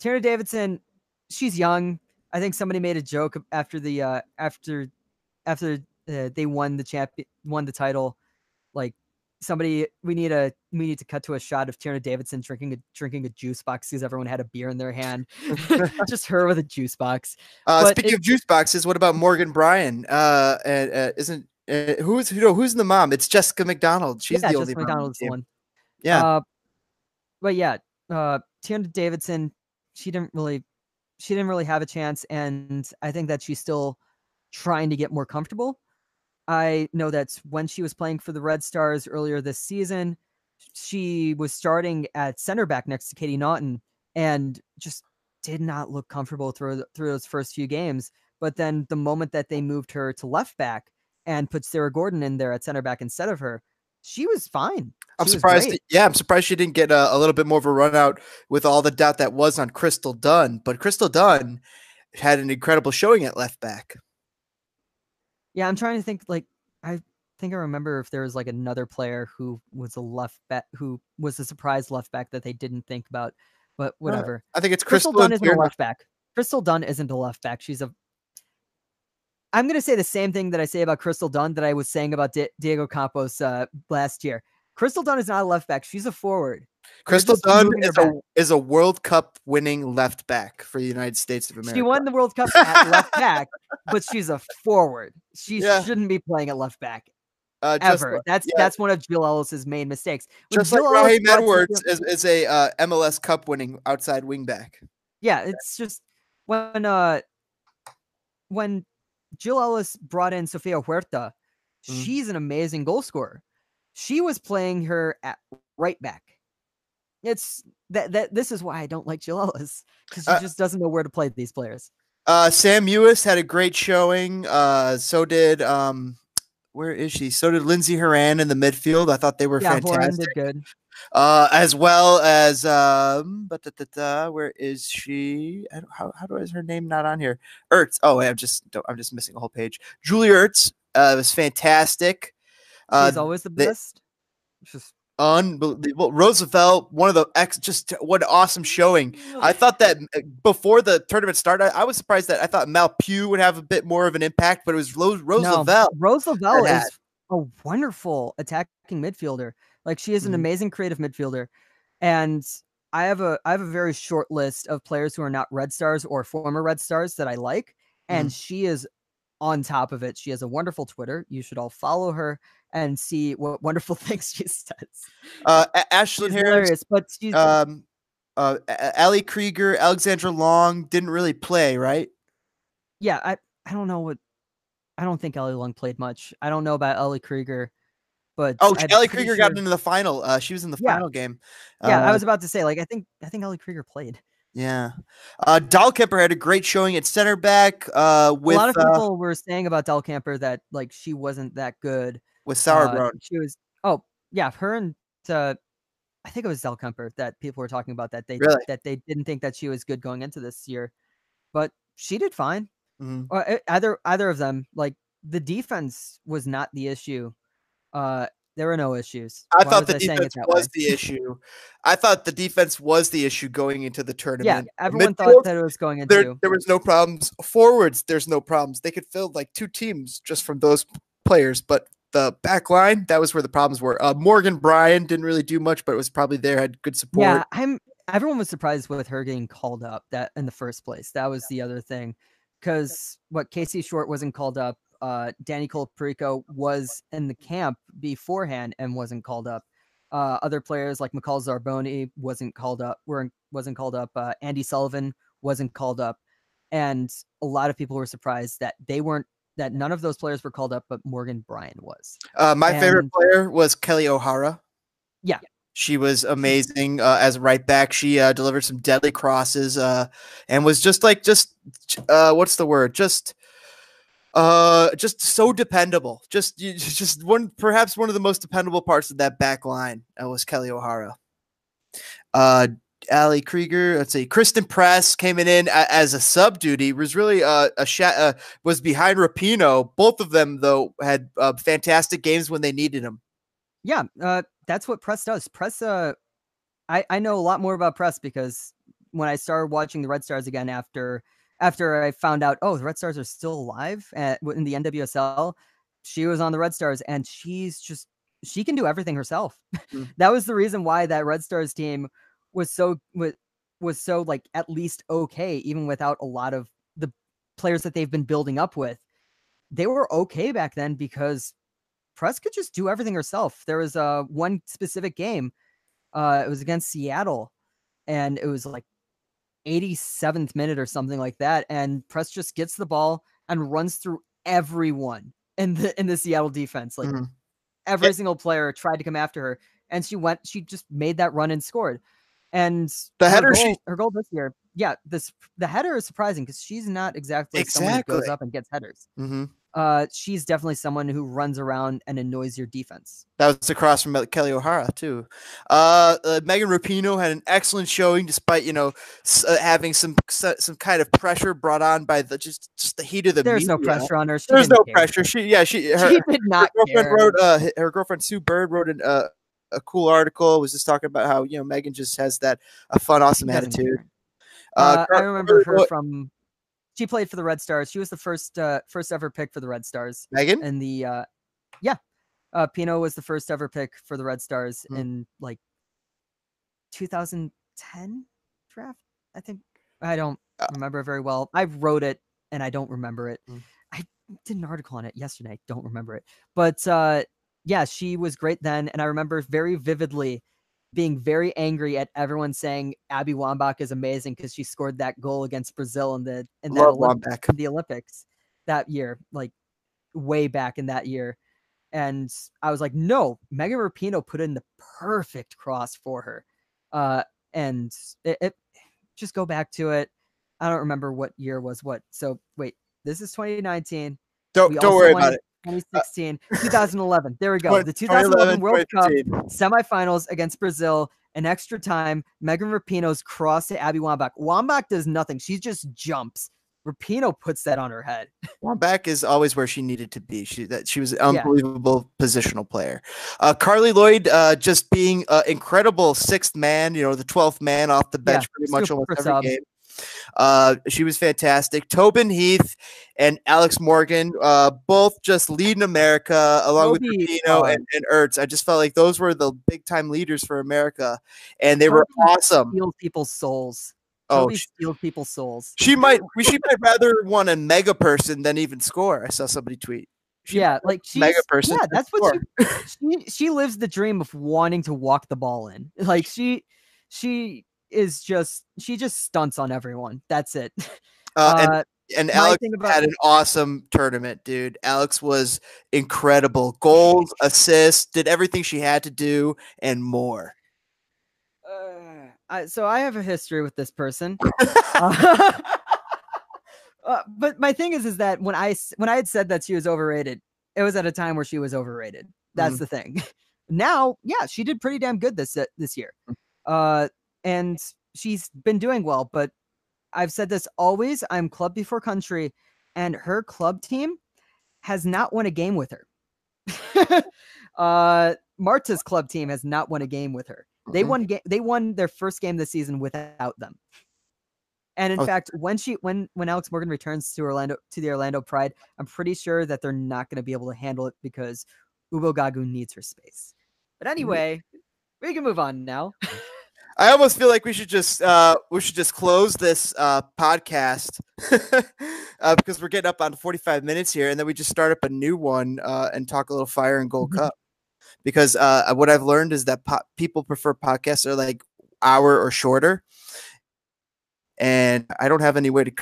Tierna Davidson, she's young. I think somebody made a joke after the uh, after after uh, they won the champ won the title like somebody we need a we need to cut to a shot of Tierna Davidson drinking a drinking a juice box because everyone had a beer in their hand. *laughs* Just her with a juice box. Uh, speaking it- of juice boxes, what about Morgan Brian? Uh, and, uh, isn't uh, who's you know who's the mom? It's Jessica McDonald. She's yeah, the Jessica only mom on the McDonald's the one. Yeah, Uh, but yeah, uh, Tierna Davidson, she didn't really, she didn't really have a chance, and I think that she's still trying to get more comfortable. I know that when she was playing for the Red Stars earlier this season, she was starting at center back next to Katie Naughton, and just did not look comfortable through through those first few games. But then the moment that they moved her to left back and put Sarah Gordon in there at center back instead of her, she was fine. I'm she surprised. great. Yeah, I'm surprised she didn't get a, a little bit more of a run out with all the doubt that was on Crystal Dunn. But Crystal Dunn had an incredible showing at left back. Yeah, I'm trying to think. Like, I think I remember if there was like another player who was a left back, who was a surprise left back that they didn't think about. But uh, whatever. I think it's Crystal, Crystal, Dunn isn't a left back. Crystal Dunn isn't a left back. She's a. I'm gonna say the same thing that I say about Crystal Dunn that I was saying about Di- Diego Campos uh, last year. Crystal Dunn is not a left back. She's a forward. Crystal Dunn is a is a World Cup winning left back for the United States of America. She won the World Cup at left back, but she's a forward. She *laughs* Yeah. shouldn't be playing at left back. uh, ever. like- that's yeah. that's one of Jill Ellis's main mistakes. When just like Jill Ellis Raheem Edwards is, is a uh, MLS Cup winning outside wing back. yeah, it's just when uh when Jill Ellis brought in Sofia Huerta, Mhm. she's an amazing goal scorer. She was playing her at right back. It's that that this is why I don't like Jill Ellis because she Uh, just doesn't know where to play these players. Uh, Sam Mewis had a great showing. Uh, so did um, where is she? So did Lindsey Horan in the midfield. I thought they were Yeah, Horan fantastic. did good. Uh, as well as um, but da, da, da, where is she? How how do I, is her name not on here? Ertz. Oh, wait, I'm just don't- I'm just missing a whole page. Julie Ertz uh, was fantastic. Uh, She's always the best. It's just unbelievable. Rose Lavelle, one of the ex, just what an awesome showing. I thought that uh, before the tournament started, I, was surprised that I thought Mal Pugh would have a bit more of an impact, but it was Ro- Rose Lavelle. No, that is a wonderful attacking midfielder. Like she is an Mhm. amazing creative midfielder, and I have a I have a very short list of players who are not Red Stars or former Red Stars that I like, and she is on top of it. She has a wonderful Twitter. You should all follow her and see what wonderful *laughs* things she says. Uh, Ashlyn Harris, hilarious, but she's um, uh, Ali Krieger, Alexandra Long didn't really play, right? yeah. I I don't know what. I don't think Ellie Long played much. I don't know about Ellie Krieger, but Oh, I'm pretty Krieger got into the final. Uh, she was in the Yeah. final game. Yeah, I Uh, was about to say, like, I think I think Ellie Krieger played. Yeah. Uh, Dahlkemper had a great showing at center back. Uh, with a lot of uh, people were saying about Dahlkemper that like she wasn't that good. with uh, Sauerbrunn. she was. Oh yeah, her and uh, I think it was Dahlkemper that people were talking about that they Really? that they didn't think that she was good going into this year, but she did fine. Mhm. Or uh, either either of them, like the defense was not the issue. Uh, there were no issues. I Why thought the I defense was way? the issue. I thought the defense was the issue going into the tournament. Yeah, everyone midfield, thought that it was going into. there, there was no problems. Forwards, there's no problems. They could fill like two teams just from those players, but the back line, that was where the problems were. Uh, Morgan Brian didn't really do much, but it was probably there, had good support. Yeah, I'm. Everyone was surprised with her getting called up that in the first place. That was the other thing, because what Casey Short wasn't called up. Uh, Dani Colaprico was in the camp beforehand and wasn't called up. Uh, other players like McCall Zerboni wasn't called up. weren't wasn't called up. Uh, Andi Sullivan wasn't called up, and a lot of people were surprised that they weren't. That none of those players were called up, but Morgan Brian was. Uh, my favorite player was Kelly O'Hara. Yeah. She was amazing uh, as right back. She uh, delivered some deadly crosses uh, and was just like just uh, what's the word? Just uh, just so dependable. Just *laughs* just one perhaps one of the most dependable parts of that back line uh, was Kelly O'Hara. Uh, Ali Krieger, let's see, Christen Press came in as a sub duty was really uh, a sh- uh, was behind Rapinoe. Both of them though had uh, fantastic games when they needed them. Yeah, uh, that's what press does. Press, uh, I I know a lot more about press because when I started watching the Red Stars again after after I found out, oh, the Red Stars are still alive at, in the NWSL, she was on the Red Stars, and she's just she can do everything herself. Mm. *laughs* that was the reason why that Red Stars team was so was was so like at least okay, even without a lot of the players that they've been building up with. They were okay back then because Press could just do everything herself. There was uh one specific game, uh, it was against Seattle, and it was like 87th minute or something like that, and Press just gets the ball and runs through everyone in the in the Seattle defense. Like Mhm. every single player tried to come after her, and she went. She just made that run and scored. And The her header goal, she- her goal this year, yeah, this the header is surprising because she's not exactly someone who goes up and gets headers. hmm Uh, she's definitely someone who runs around and annoys your defense. That was across from Kelly O'Hara too. Uh, uh, Megan Rapinoe had an excellent showing, despite you know s- uh, having some some kind of pressure brought on by the just, just the heat of the. There's no pressure on her. She There's no care. pressure. She yeah she her, She did not her girlfriend care. wrote uh her girlfriend Sue Bird wrote an, uh, a cool article was just talking about how you know Megan just has that a fun awesome attitude. care. Uh, I remember her from. She played for the Red Stars. She was the first uh, first ever pick for the Red Stars. Megan. and the uh yeah uh pino was the first ever pick for the red stars Mm. in like 2010 draft i think i don't Uh, remember very well i wrote it and i don't remember it Mm. i did an article on it yesterday don't remember it but uh yeah she was great then and i remember very vividly being very angry at everyone saying abby wambach is amazing because she scored that goal against brazil in the in that Love Olymp- Wambach. the Olympics that year, like way back in that year. And I was like, no, Megan Rapinoe put in the perfect cross for her. Uh, and it, it just go back to it. I don't remember what year was what. So wait, this is 2019. Don't don't worry about it. 2016, *laughs* 2011. There we go. Twen- The 2011 World Cup 2015. semifinals against Brazil. An extra time, Megan Rapinoe's cross to Abby Wambach. Wambach does nothing. She just jumps. Rapinoe puts that on her head. *laughs* Wambach is always where she needed to be. She that she was an unbelievable positional player. Uh, Carli Lloyd uh, just being an incredible sixth man, you know, the twelfth man off the bench pretty much almost every sub. game. Uh, she was fantastic. Tobin Heath and Alex Morgan, uh, both just leading America along with Toby, Rapinoe uh, and, and Ertz. I just felt like those were the big time leaders for America, and they were awesome. Steals people's souls. Oh, Toby sh- steals people's souls. she might we she might rather want a mega person than even score. I saw somebody tweet. She yeah, like she's mega person Yeah, that's what she, she she lives the dream of wanting to walk the ball in. Like she she is just she just stunts on everyone. That's it. *laughs* Uh, and Uh, and Alex about- had an awesome tournament, dude. Alex was incredible. Goals, assists, did everything she had to do and more. Uh, I, so I have a history with this person. Uh, *laughs* *laughs* uh, but my thing is, is that when I when I had said that she was overrated, it was at a time where she was overrated. That's Mhm. the thing. Now, yeah, she did pretty damn good this uh, this year, uh, and she's been doing well. But I've said this always: I'm club before country, and her club team has not won a game with her. *laughs* uh, Marta's club team has not won a game with her. They Mhm. won. Ga- they won their first game this season without them. And in Oh. fact, when she when when Alex Morgan returns to Orlando to the Orlando Pride, I'm pretty sure that they're not going to be able to handle it because Ubogagu needs her space. But anyway, we can move on now. *laughs* I almost feel like we should just uh we should just close this uh podcast *laughs* uh, because we're getting up on 45 minutes here and then we just start up a new one uh and talk a little fire and gold Mhm. cup because uh what I've learned is that po- people prefer podcasts that are like hour or shorter and I don't have any way to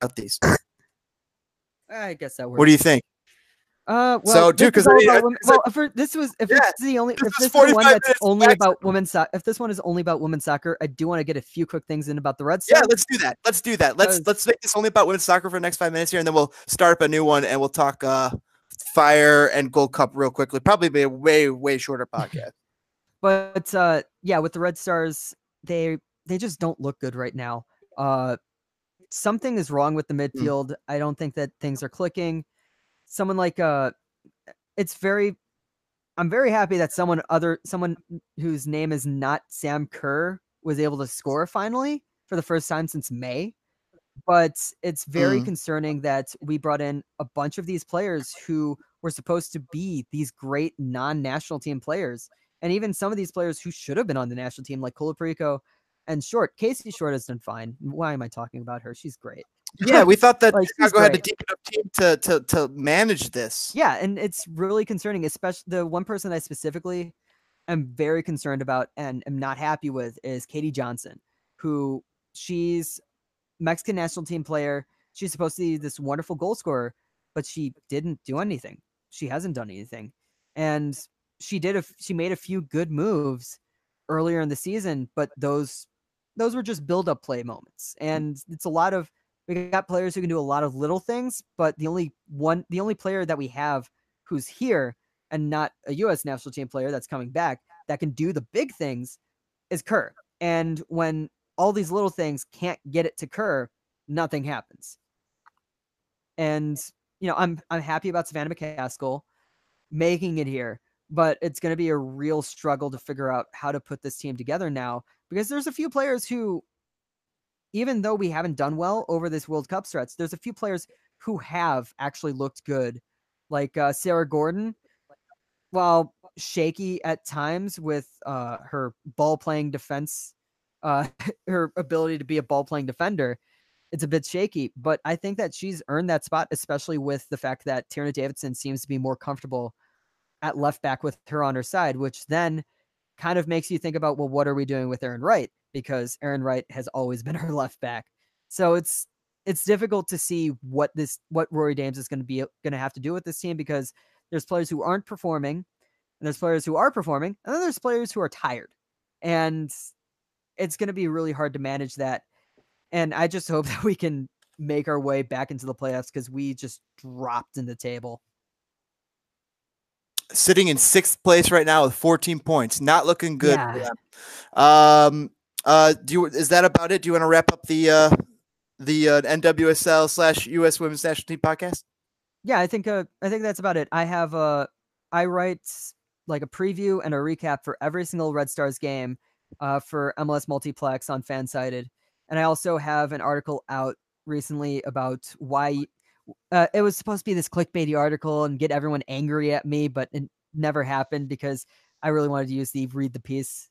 cut these. I guess that works. What do you think? Uh, well, So, dude, this is 'cause I all mean, about I- women- it's like- well, if this was if Yeah, it's the only this if is this is one 45 that's only max. about women's soccer, if this one is only about women's soccer, I do want to get a few quick things in about the Red Yeah, let's do that. Let's do that. Let's let's make this only about women's soccer for the next five minutes here, and then we'll start up a new one and we'll talk uh fire and gold cup real quickly. Probably be a way way shorter podcast. *laughs* But uh, yeah, with the Red Stars, they they just don't look good right now. Uh, something is wrong with the midfield. I don't think that things are clicking. Someone like uh, it's very. I'm very happy that someone other someone whose name is not Sam Kerr was able to score finally for the first time since May. But it's very Mm. concerning that we brought in a bunch of these players who were supposed to be these great non-national team players, and even some of these players who should have been on the national team, like Colaprico and Short. Casey Short has done fine. Why am I talking about her? She's great. Yeah, we thought that *laughs* Like, Chicago had a deep enough team to to to manage this. Yeah, and it's really concerning, especially the one person I specifically am very concerned about and am not happy with is Katie Johnson, who she's Mexican national team player. She's supposed to be this wonderful goal scorer, but she didn't do anything. She hasn't done anything. And she did a she made a few good moves earlier in the season, but those those were just build up play moments. And it's a lot of we got players who can do a lot of little things, but the only one the only player that we have who's here and not a US national team player that's coming back that can do the big things is Kerr. And when all these little things can't get it to Kerr, nothing happens. And you know, I'm I'm happy about Savannah McCaskill making it here, but it's going to be a real struggle to figure out how to put this team together now because there's a few players who even though we haven't done well over this World Cup stretch, there's a few players who have actually looked good, like uh, Sarah Gordon. While shaky at times with uh, her ball playing defense, uh, *laughs* her ability to be a ball playing defender, it's a bit shaky. But I think that she's earned that spot, especially with the fact that Tierna Davidson seems to be more comfortable at left back with her on her side, which then kind of makes you think about, well, what are we doing with Arin Wright? Because Arin Wright has always been *laughs* our left back. So it's it's difficult to see what this what Rory Dames is going to be going to have to do with this team because there's players who aren't performing, and there's players who are performing, and then there's players who are tired, and it's going to be really hard to manage that. And I just hope *laughs* that we can make our way back into the playoffs because we just dropped in the table. Sitting in sixth place right now with 14 points, not looking good. Yeah. Um, uh, do you is that about it? Do you want to wrap up the uh the uh, NWSL slash US Women's National Team podcast? yeah i think uh, i think that's about it i have a i write like a preview and a recap for every single red stars game uh, for mls multiplex on fansided and i also have an article out recently about why uh, it was supposed to be this clickbaity article and get everyone angry at me but it never happened because i really wanted to use the read the piece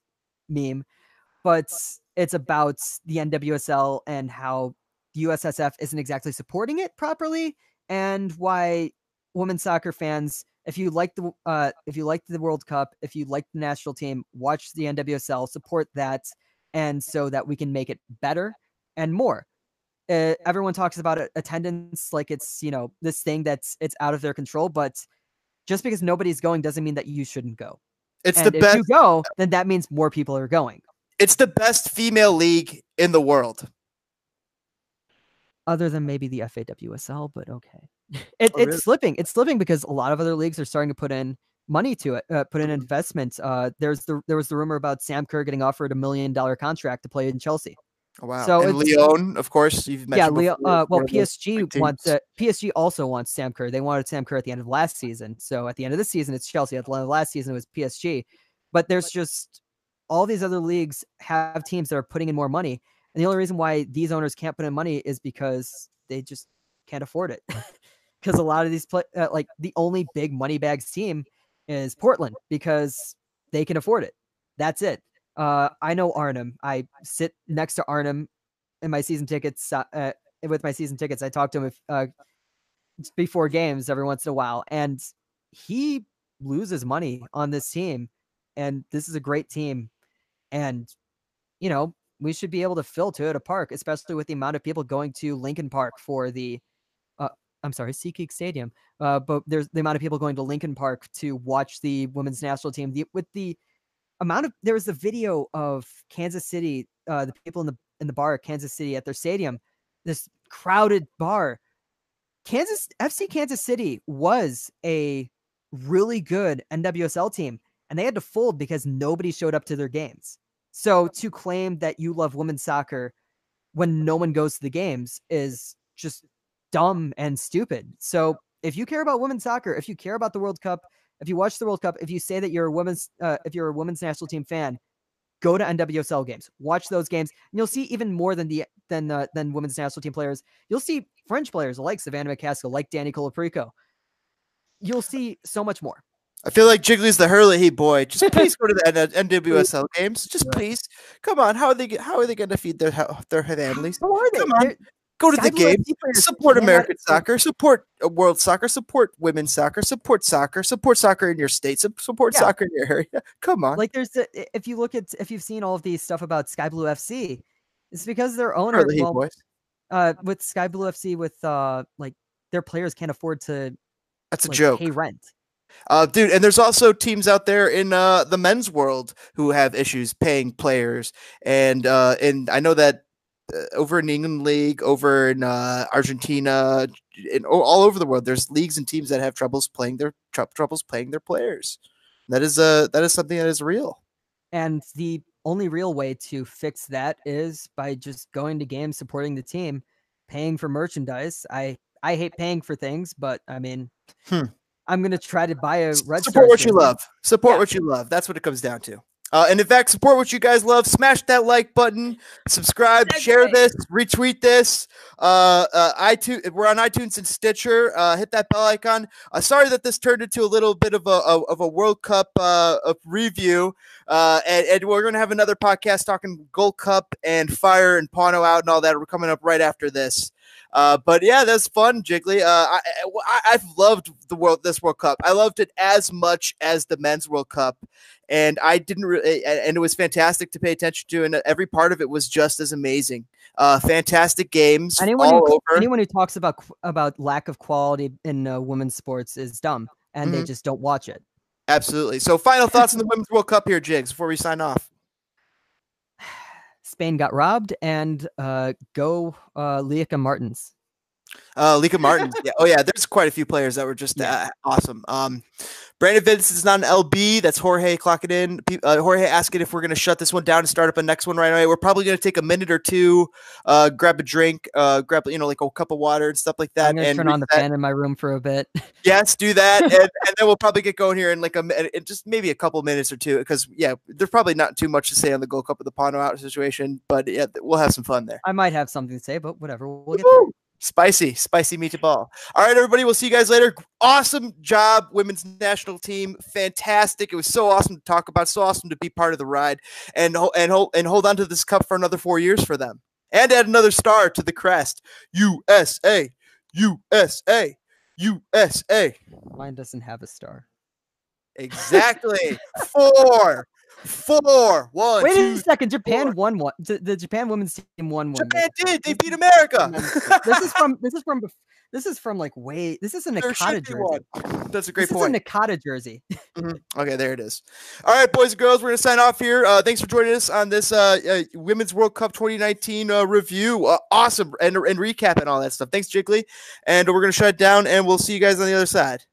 meme but it's about the nwsl and how the ussf isn't exactly supporting it properly and why women's soccer fans if you like the uh if you like the world cup if you like the national team watch the nwsl support that and so that we can make it better and more uh, everyone talks about attendance like it's you know this thing that's it's out of their control but just because nobody's going doesn't mean that you shouldn't go It's and the if best. you go then that means more people are going It's the best female league in the world. other than maybe the FAWSL, but okay. It, Oh, it's really? slipping. It's slipping because a lot of other leagues are starting to put in money to it, uh, put in Mhm. investments. Uh, there's the there was the rumor about Sam Kerr getting offered a million dollar contract to play in Chelsea. Oh, wow. So and it's- Lyon, of course, you've yeah, mentioned. Leo. before, Uh, well, one of those PSG wants uh, PSG also wants Sam Kerr. They wanted Sam Kerr at the end of last season. So at the end of this season, it's Chelsea. At the end of last season, it was PSG. But there's just all these other leagues have teams that are putting in more money, and the only reason why these owners can't put in money is because they just can't afford it. Because *laughs* a lot of these play, uh, like the only big money bags team is Portland because they can afford it. That's it. Uh, I know Arnim. I sit next to Arnim in my season tickets uh, uh, with my season tickets. I talk to him if, uh, before games every once in a while, and he loses money on this team. And this is a great team, and you know we should be able to fill Toyota Park, especially with the amount of people going to Lincoln Park for the. Uh, I'm sorry, SeatGeek Stadium. Uh, but there's the amount of people going to Lincoln Park to watch the women's national team. The, with the amount of there was a video of Kansas City, uh, the people in the in the bar at Kansas City at their stadium, this crowded bar. Kansas FC Kansas City was a really good NWSL team, and they had to fold because nobody showed up to their games. So to claim that you love women's soccer when no one goes to the games is just dumb and stupid. So if you care about women's soccer, if you care about the World Cup, if you watch the World Cup, if you say that you're a women's uh, if you're a women's national team fan, go to NWSL games, watch those games, and you'll see even more than the than than women's national team players. You'll see French players like Savannah McCaskill, like Dani Colaprico. You'll see so much more. I feel like Jiggly's the Hurley Heat boy. *laughs* Just please go to the N- NWSL games. Just please, come on. How are they? How are they going to feed their their families? How are they? Come on. They're- Go to the game. Support American soccer. Support uh, world soccer. Support women's soccer. Support soccer. Support soccer in your state. Support Yeah. soccer in your area. *laughs* Come on. Like there's a, if you look at if you've seen all of these stuff about Sky Blue FC, it's because their owner well, uh with Sky Blue FC with uh like their players can't afford to That's a like, joke. pay rent. Uh, dude, and there's also teams out there in uh, the men's world who have issues paying players, and uh, and I know that uh, over in the England League, over in uh, Argentina, and all over the world, there's leagues and teams that have troubles playing their trou- troubles playing their players. That is uh, that is something that is real. And the only real way to fix that is by just going to games, supporting the team, paying for merchandise. I I hate paying for things, but I mean, Hmm. I'm gonna try to buy a Red support Stars what you love. Support Yeah. what you love. That's what it comes down to. Uh, and in fact, support what you guys love. Smash that like button, subscribe, share Segue. this, retweet this. Uh, uh, iTunes, we're on iTunes and Stitcher. Uh, hit that bell icon. Uh, sorry that this turned into a little bit of a, a of a World Cup uh, of review. Uh, and, and we're going to have another podcast talking Gold Cup and Fire and Pano out and all that. We're coming up right after this. Uh, but yeah, that's fun, Jiggly. Uh, I, I, I've loved the world, this World Cup. I loved it as much as the men's World Cup, and I didn't really, and it was fantastic to pay attention to, and every part of it was just as amazing. Uh, fantastic games Anyone all who over. anyone who talks about about lack of quality in uh, women's sports is dumb, and they Mhm. just don't watch it. Absolutely. So, final thoughts on the *laughs* women's World Cup here, Jigs, before we sign off. Spain got robbed, and uh, go uh, Lieke Martens. Uh, Lieke *laughs* Martin. yeah. Oh yeah, there's quite a few players that were just Yeah. uh, awesome. Um, Brandon Vince is not an LB. That's Jorge clocking in. Uh, Jorge asking if we're going to shut this one down and start up a next one right away. We're probably going to take a minute or two, uh, grab a drink, uh, grab you know like a cup of water and stuff like that. I'm gonna and turn on the reset. fan in my room for a bit. *laughs* Yes, do that, *laughs* and, and then we'll probably get going here in like a in just maybe a couple minutes or two. Because yeah, there's probably not too much to say on the Gold Cup of the Pano out situation, but yeah, we'll have some fun there. I might have something to say, but whatever. We'll get there. Spicy, spicy meatball. All right, everybody. We'll see you guys later. Awesome job, women's national team. Fantastic. It was so awesome to talk about. So awesome to be part of the ride, and and hold and hold on to this cup for another four years for them, and add another star to the crest. USA, USA, USA. Mine doesn't have a star. Exactly. Four, four, one, Wait two. a second. Japan four. won one. The, the Japan women's team won one. Japan did. They beat America. this is from. This is from. This is from like way. This is a Nakata jersey. That's a great this point. is a Nakata jersey. Mhm. Okay, there it is. All right, boys and girls, we're gonna sign off here. Uh, thanks for joining us on this uh, uh, Women's World Cup 2019 uh, review. Uh, awesome, and and recap and all that stuff. Thanks, Jiggly, and we're gonna shut it down, and we'll see you guys on the other side.